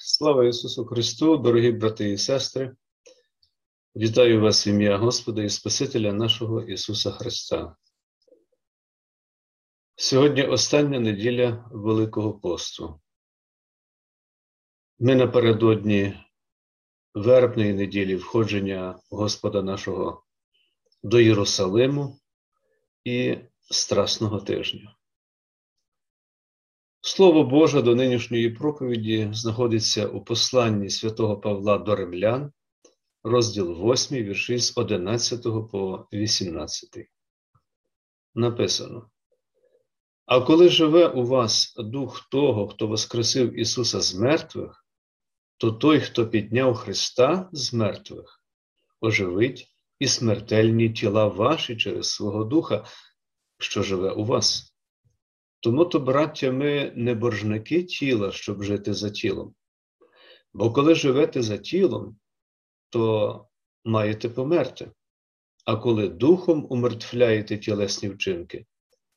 Слава Ісусу Христу, дорогі брати і сестри! Вітаю вас в ім'я Господа і Спасителя нашого Ісуса Христа. Сьогодні остання неділя Великого посту. Ми напередодні вербної неділі входження Господа нашого до Єрусалиму і Страсного тижня. Слово Боже до нинішньої проповіді знаходиться у посланні святого Павла до Римлян, розділ 8, вірші з 11 по 18. Написано: А коли живе у вас дух того, хто воскресив Ісуса з мертвих, то той, хто підняв Христа з мертвих, оживить і смертельні тіла ваші через свого Духа, що живе у вас. Тому то, браття, ми не боржники тіла, щоб жити за тілом. Бо коли живете за тілом, то маєте померти. А коли духом умертвляєте тілесні вчинки,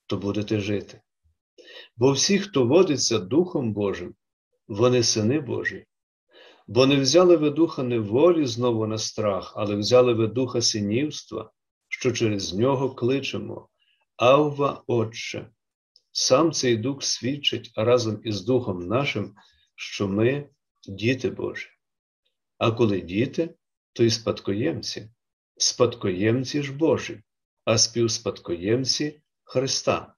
то будете жити. Бо всі, хто водиться Духом Божим, вони сини Божі. Бо не взяли ви духа неволі знову на страх, але взяли ви духа синівства, що через нього кличемо, Авва Отче. Сам цей дух свідчить разом із Духом нашим, що ми діти Божі. А коли діти, то й спадкоємці, спадкоємці ж Божі, а співспадкоємці Христа,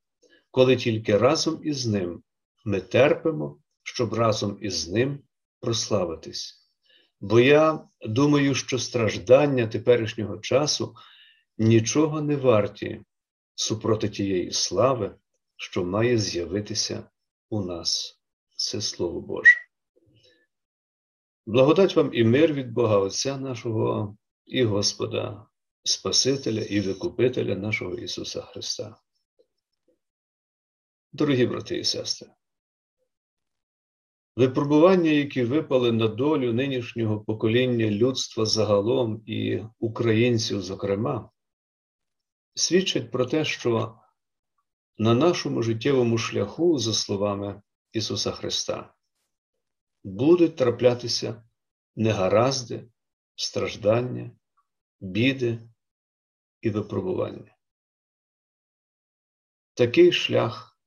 коли тільки разом із Ним ми терпимо, щоб разом із Ним прославитись. Бо я думаю, що страждання теперішнього часу нічого не варті супроти тієї слави що має з'явитися у нас. Це Слово Боже. Благодать вам і мир від Бога Отця нашого і Господа, Спасителя і Викупителя нашого Ісуса Христа. Дорогі брати і сестри, випробування, які випали на долю нинішнього покоління людства загалом і українців, зокрема, свідчать про те, що на нашому життєвому шляху, за словами Ісуса Христа, будуть траплятися негаразди, страждання, біди і випробування. Такий шлях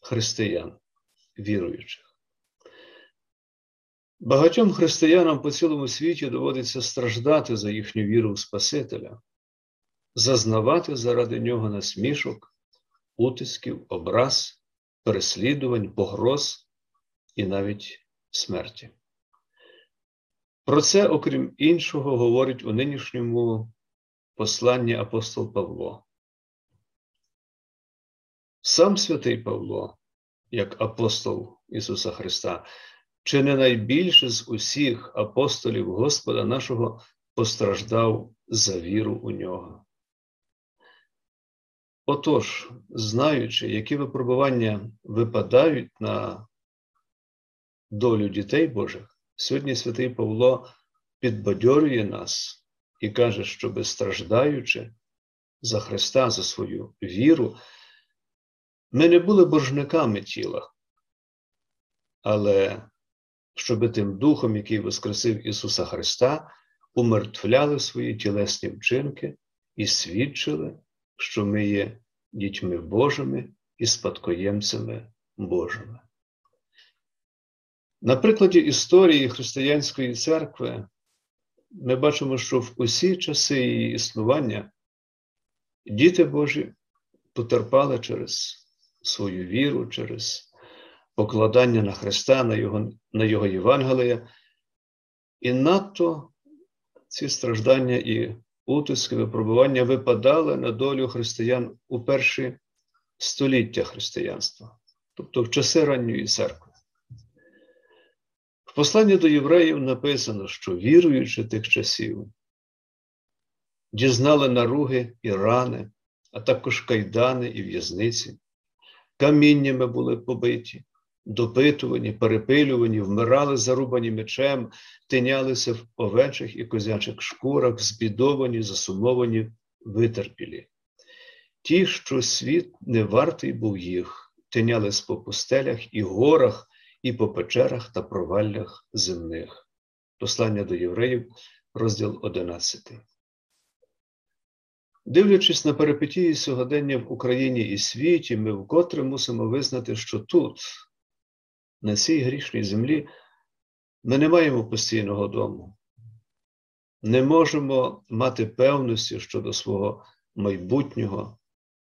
християн, віруючих. Багатьом християнам по цілому світі доводиться страждати за їхню віру в Спасителя, зазнавати заради нього насмішок утисків, образ, переслідувань, погроз і навіть смерті. Про це, окрім іншого, говорить у нинішньому посланні апостол Павло. Сам святий Павло, як апостол Ісуса Христа, чи не найбільше з усіх апостолів Господа нашого постраждав за віру у нього. Отож, знаючи, які випробування випадають на долю дітей Божих, сьогодні святий Павло підбадьорює нас і каже, що страждаючи за Христа, за свою віру, ми не були боржниками тіла, але щоб тим Духом, який Воскресив Ісуса Христа, умертвляли свої тілесні вчинки і свідчили що ми є дітьми Божими і спадкоємцями Божими. На прикладі історії Християнської церкви ми бачимо, що в усі часи її існування діти Божі потерпали через свою віру, через покладання на Христа, на Його на Його Євангелія. І надто ці страждання і утиски, випробування випадали на долю християн у перші століття християнства, тобто в часи ранньої церкви. В посланні до євреїв написано, що віруючи тих часів, дізнали наруги і рани, а також кайдани і в'язниці, каміннями були побиті, допитувані, перепилювані, вмирали зарубані мечем, тинялися в овечих і козячих шкурах, збідовані, засумовані, витерпілі. Ті, що світ не вартий був їх, тинялись по пустелях і горах і по печерах та проваллях земних. Послання до євреїв, розділ 11. Дивлячись на перипетії сьогодення в Україні і світі, ми вкотре мусимо визнати, що тут, на цій грішній землі, ми не маємо постійного дому, не можемо мати певності щодо свого майбутнього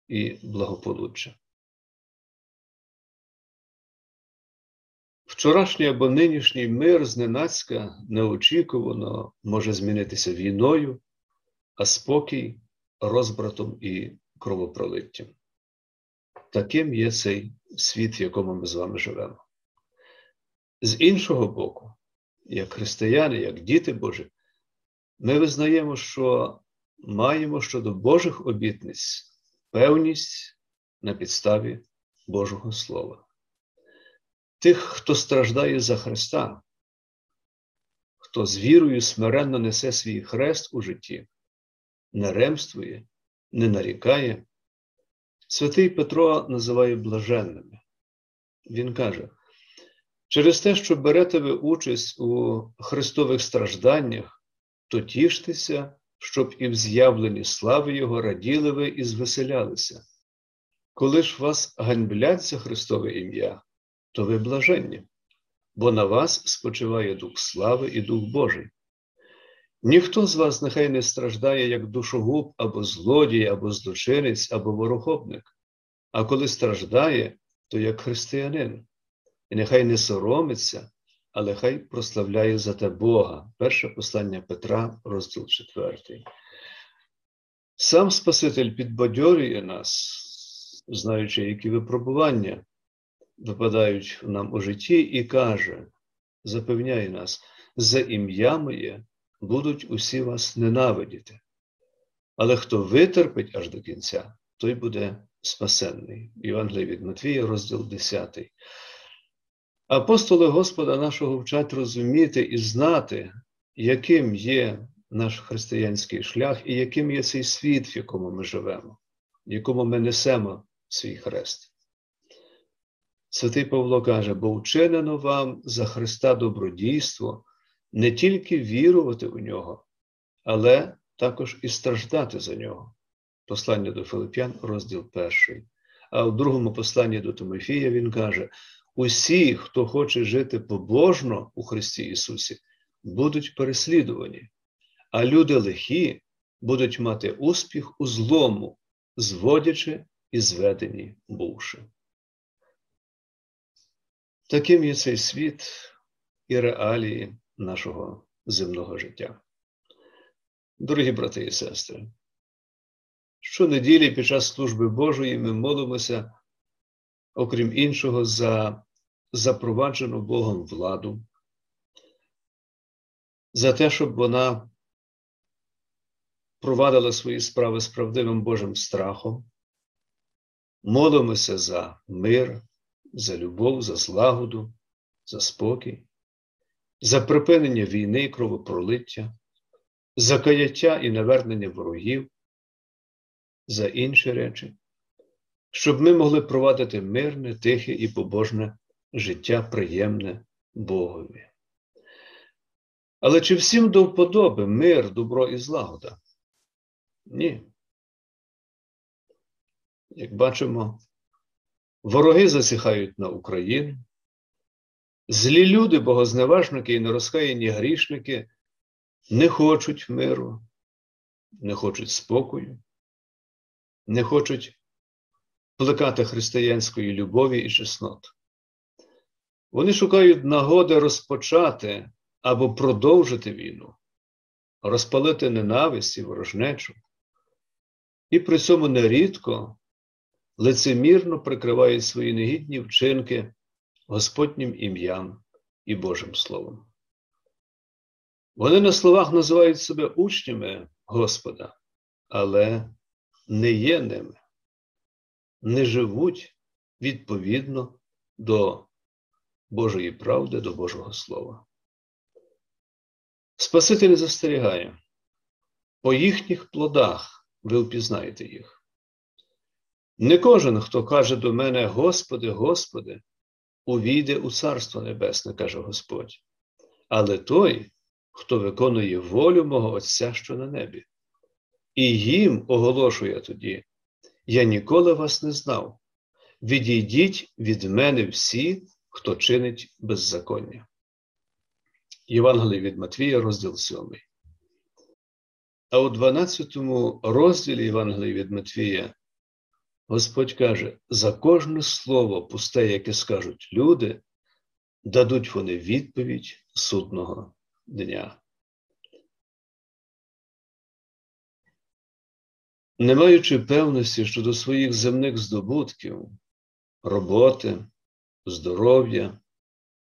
і благополуччя. Вчорашній або нинішній мир зненацька неочікувано може змінитися війною, а спокій розбратом і кровопролиттям. Таким є цей світ, в якому ми з вами живемо. З іншого боку, як християни, як діти Божі, ми визнаємо, що маємо щодо Божих обітниць певність на підставі Божого Слова. Тих, хто страждає за Христа, хто з вірою смиренно несе свій хрест у житті, не ремствує, не нарікає, святий Петро називає блаженними. Він каже, через те, що берете ви участь у Христових стражданнях, то тіштеся, щоб і в з'явленні слави Його раділи ви і звеселялися. Коли ж вас ганьблять за Христове ім'я, то ви блаженні, бо на вас спочиває Дух слави і Дух Божий. Ніхто з вас нехай не страждає як душогуб, або злодій, або злочинець, або ворохобник, а коли страждає, то як християнин, і нехай не соромиться, але хай прославляє за те Бога. Перше послання Петра, розділ 4. Сам Спаситель підбадьорює нас, знаючи, які випробування випадають нам у житті, і каже, запевняє нас, за ім'я моє будуть усі вас ненавидіти. Але хто витерпить аж до кінця, той буде спасенний. Євангелій від Матвія, розділ 10. Апостоли Господа нашого вчать розуміти і знати, яким є наш християнський шлях і яким є цей світ, в якому ми живемо, в якому ми несемо свій хрест. Святий Павло каже, бо вчинено вам за Христа добродійство не тільки вірувати у нього, але також і страждати за нього. Послання до Филип'ян, розділ перший. А в другому посланні до Тимофія він каже: усі, хто хоче жити побожно у Христі Ісусі, будуть переслідувані, а люди лихі будуть мати успіх у злому, зводячи і зведені бувши. Таким є цей світ і реалії нашого земного життя. Дорогі брати і сестри, щонеділі під час служби Божої ми молимося, окрім іншого, за запроваджену Богом владу, за те, щоб вона провадила свої справи з правдивим Божим страхом. Молимося за мир, за любов, за злагоду, за спокій, за припинення війни і кровопролиття, за каяття і навернення ворогів, за інші речі, щоб ми могли провадити мирне, тихе і побожне життя приємне Богові. Але чи всім до вподоби мир, добро і злагода? Ні. Як бачимо, вороги засіхають на Україну, злі люди, богозневажники і нерозкаяні грішники не хочуть миру, не хочуть спокою, не хочуть плекати християнської любові і чеснот. Вони шукають нагоди розпочати або продовжити війну, розпалити ненависть і ворожнечу, і при цьому нерідко лицемірно прикривають свої негідні вчинки Господнім ім'ям і Божим Словом. Вони на словах називають себе учнями Господа, але не є ними, не живуть відповідно до Божої правди, до Божого Слова. Спаситель застерігає, по їхніх плодах ви впізнаєте їх. Не кожен, хто каже до мене, Господи, Господи, увійде у Царство Небесне, каже Господь, але той, хто виконує волю мого Отця, що на небі. І їм оголошує тоді: Я ніколи вас не знав. Відійдіть від мене всі, хто чинить беззаконня. Євангелій від Матвія, розділ 7. А у 12 розділі Євангелії від Матвія Господь каже: за кожне слово пусте, яке скажуть люди, дадуть вони відповідь судного дня. Не маючи певності щодо своїх земних здобутків, роботи, здоров'я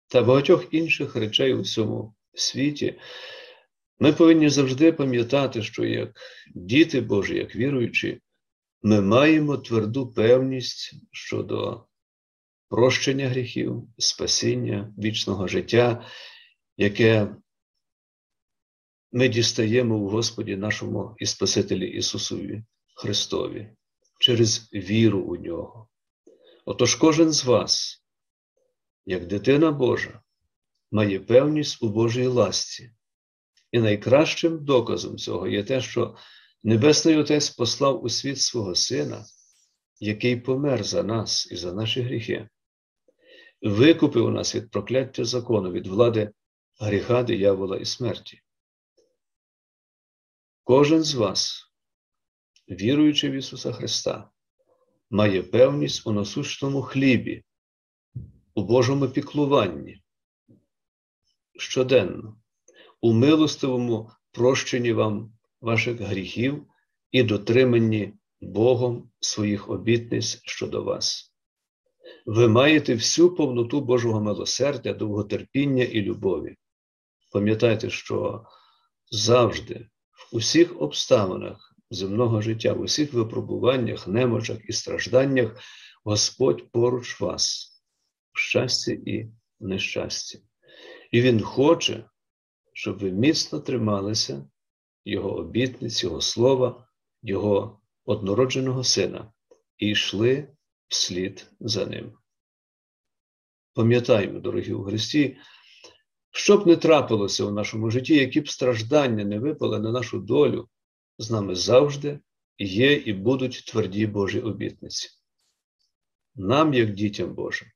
та багатьох інших речей у всьому світі, ми повинні завжди пам'ятати, що як діти Божі, як віруючі, ми маємо тверду певність щодо прощення гріхів, спасіння вічного життя, яке ми дістаємо у Господі нашому і Спасителі Ісусові Христові через віру у Нього. Отож, кожен з вас, як дитина Божа, має певність у Божій ласці. І найкращим доказом цього є те, що Небесний Отець послав у світ свого Сина, який помер за нас і за наші гріхи, викупив нас від прокляття закону, від влади гріха, диявола і смерті. Кожен з вас, віруючи в Ісуса Христа, має певність у насущному хлібі, у Божому піклуванні, щоденно, у милостивому прощенні вам ваших гріхів і дотриманні Богом своїх обітниць щодо вас. Ви маєте всю повноту Божого милосердя, довготерпіння і любові. Пам'ятайте, що завжди, в усіх обставинах земного життя, в усіх випробуваннях, немочах і стражданнях Господь поруч вас, в щасті і нещасті. І Він хоче, щоб ви міцно трималися Його обітниць, Його слова, Його однородженого Сина і йшли вслід за ним. Пам'ятаємо, дорогі у Христі, що б не трапилося в нашому житті, які б страждання не випали на нашу долю, з нами завжди є і будуть тверді Божі обітниці. Нам, як дітям Божим,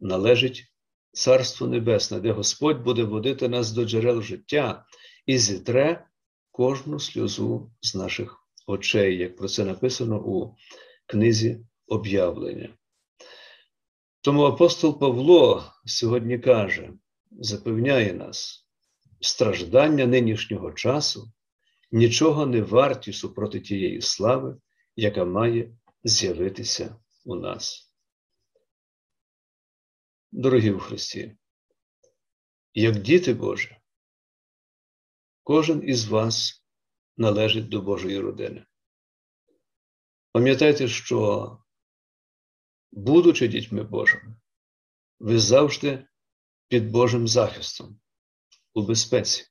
належить Царство Небесне, де Господь буде водити нас до джерел життя і зітре кожну сльозу з наших очей, як про це написано у книзі об'явлення. Тому апостол Павло сьогодні каже, запевняє нас, страждання нинішнього часу нічого не варті супроти тієї слави, яка має з'явитися у нас. Дорогі в Христі, як діти Божі, кожен із вас належить до Божої родини. Пам'ятайте, що, будучи дітьми Божими, ви завжди під Божим захистом, у безпеці,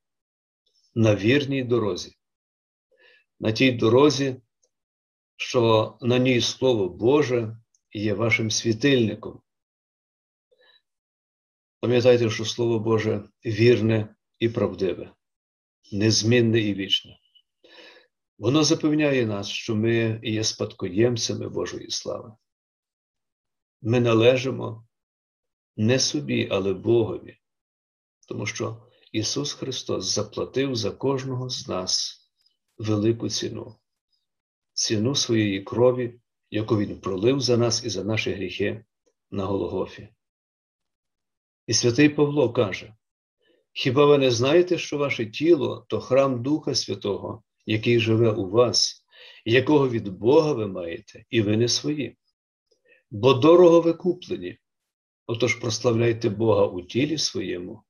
на вірній дорозі, на тій дорозі, що на ній Слово Боже є вашим світильником. Пам'ятайте, що Слово Боже вірне і правдиве, незмінне і вічне. Воно запевняє нас, що ми є спадкоємцями Божої слави. Ми належимо не собі, але Богові, тому що Ісус Христос заплатив за кожного з нас велику ціну, ціну своєї крові, яку Він пролив за нас і за наші гріхи на Голгофі. І святий Павло каже: Хіба ви не знаєте, що ваше тіло то храм Духа Святого, який живе у вас, якого від Бога ви маєте, і ви не свої? Бо дорого ви куплені, отож прославляйте Бога у тілі своєму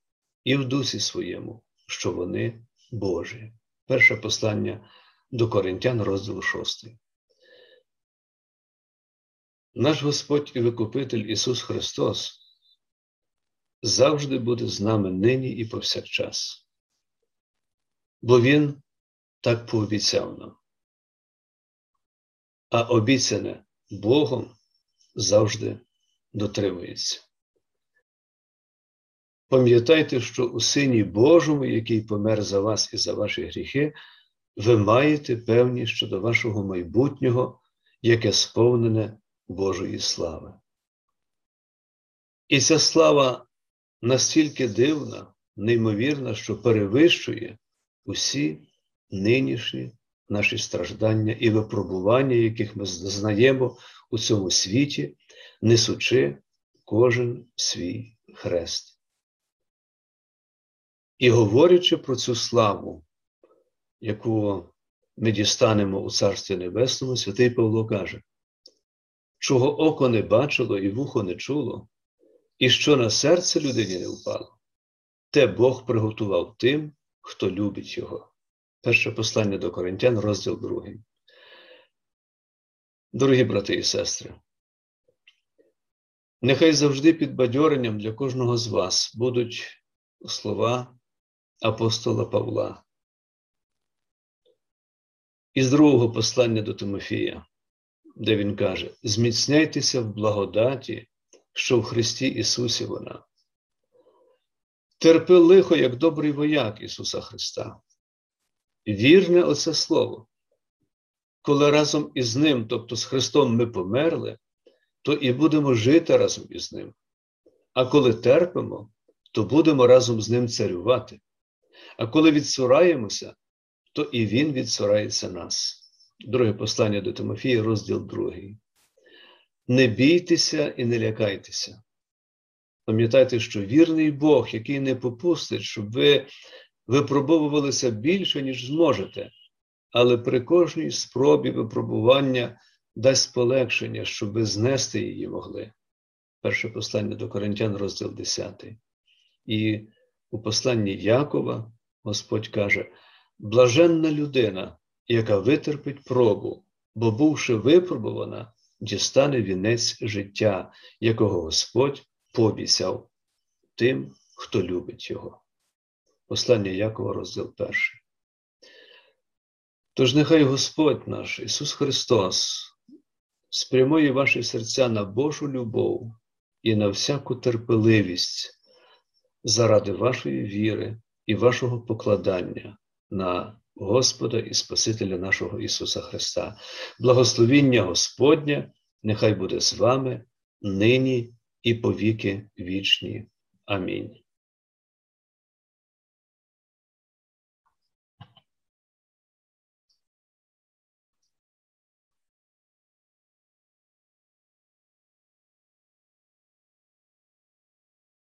і в дусі своєму, що вони Божі. Перше послання до Коринтян, розділ 6. Наш Господь і Викупитель Ісус Христос завжди буде з нами нині і повсякчас, бо Він так пообіцяв нам. А обіцяне Богом завжди дотримується. Пам'ятайте, що у Сині Божому, який помер за вас і за ваші гріхи, ви маєте певність щодо вашого майбутнього, яке сповнене Божої слави. І ця слава настільки дивна, неймовірна, що перевищує усі нинішні наші страждання і випробування, яких ми знаємо у цьому світі, несучи кожен свій хрест. І говорячи про цю славу, яку ми дістанемо у Царстві Небесному, святий Павло каже, чого око не бачило і вухо не чуло, і що на серце людині не впало, те Бог приготував тим, хто любить Його. Перше послання до Коринтян, розділ 2. Дорогі брати і сестри, нехай завжди під бадьоренням для кожного з вас будуть слова апостола Павла. Із другого послання до Тимофія, де він каже: зміцняйтеся в благодаті, що в Христі Ісусі вона. Терпи лихо, як добрий вояк Ісуса Христа. Вірне оце Слово. Коли разом із Ним, тобто з Христом, ми померли, то і будемо жити разом із Ним. А коли терпимо, то будемо разом з Ним царювати. А коли відсураємося, то і Він відсурається нас. Друге послання до Тимофія, розділ другий. Не бійтеся і не лякайтеся. Пам'ятайте, що вірний Бог, який не попустить, щоб ви випробовувалися більше, ніж зможете, але при кожній спробі випробування дасть полегшення, щоб ви знести її могли. Перше послання до Коринтян, розділ 10. І у посланні Якова Господь каже: блаженна людина, яка витерпить пробу, бо, бувши випробувана, дістане вінець життя, якого Господь пообіцяв тим, хто любить його. Послання Якова, розділ 1. Тож нехай Господь наш Ісус Христос спрямує ваші серця на Божу любов і на всяку терпеливість заради вашої віри і вашого покладання на Господа і Спасителя нашого Ісуса Христа. Благословіння Господнє нехай буде з вами нині і повіки вічні. Амінь.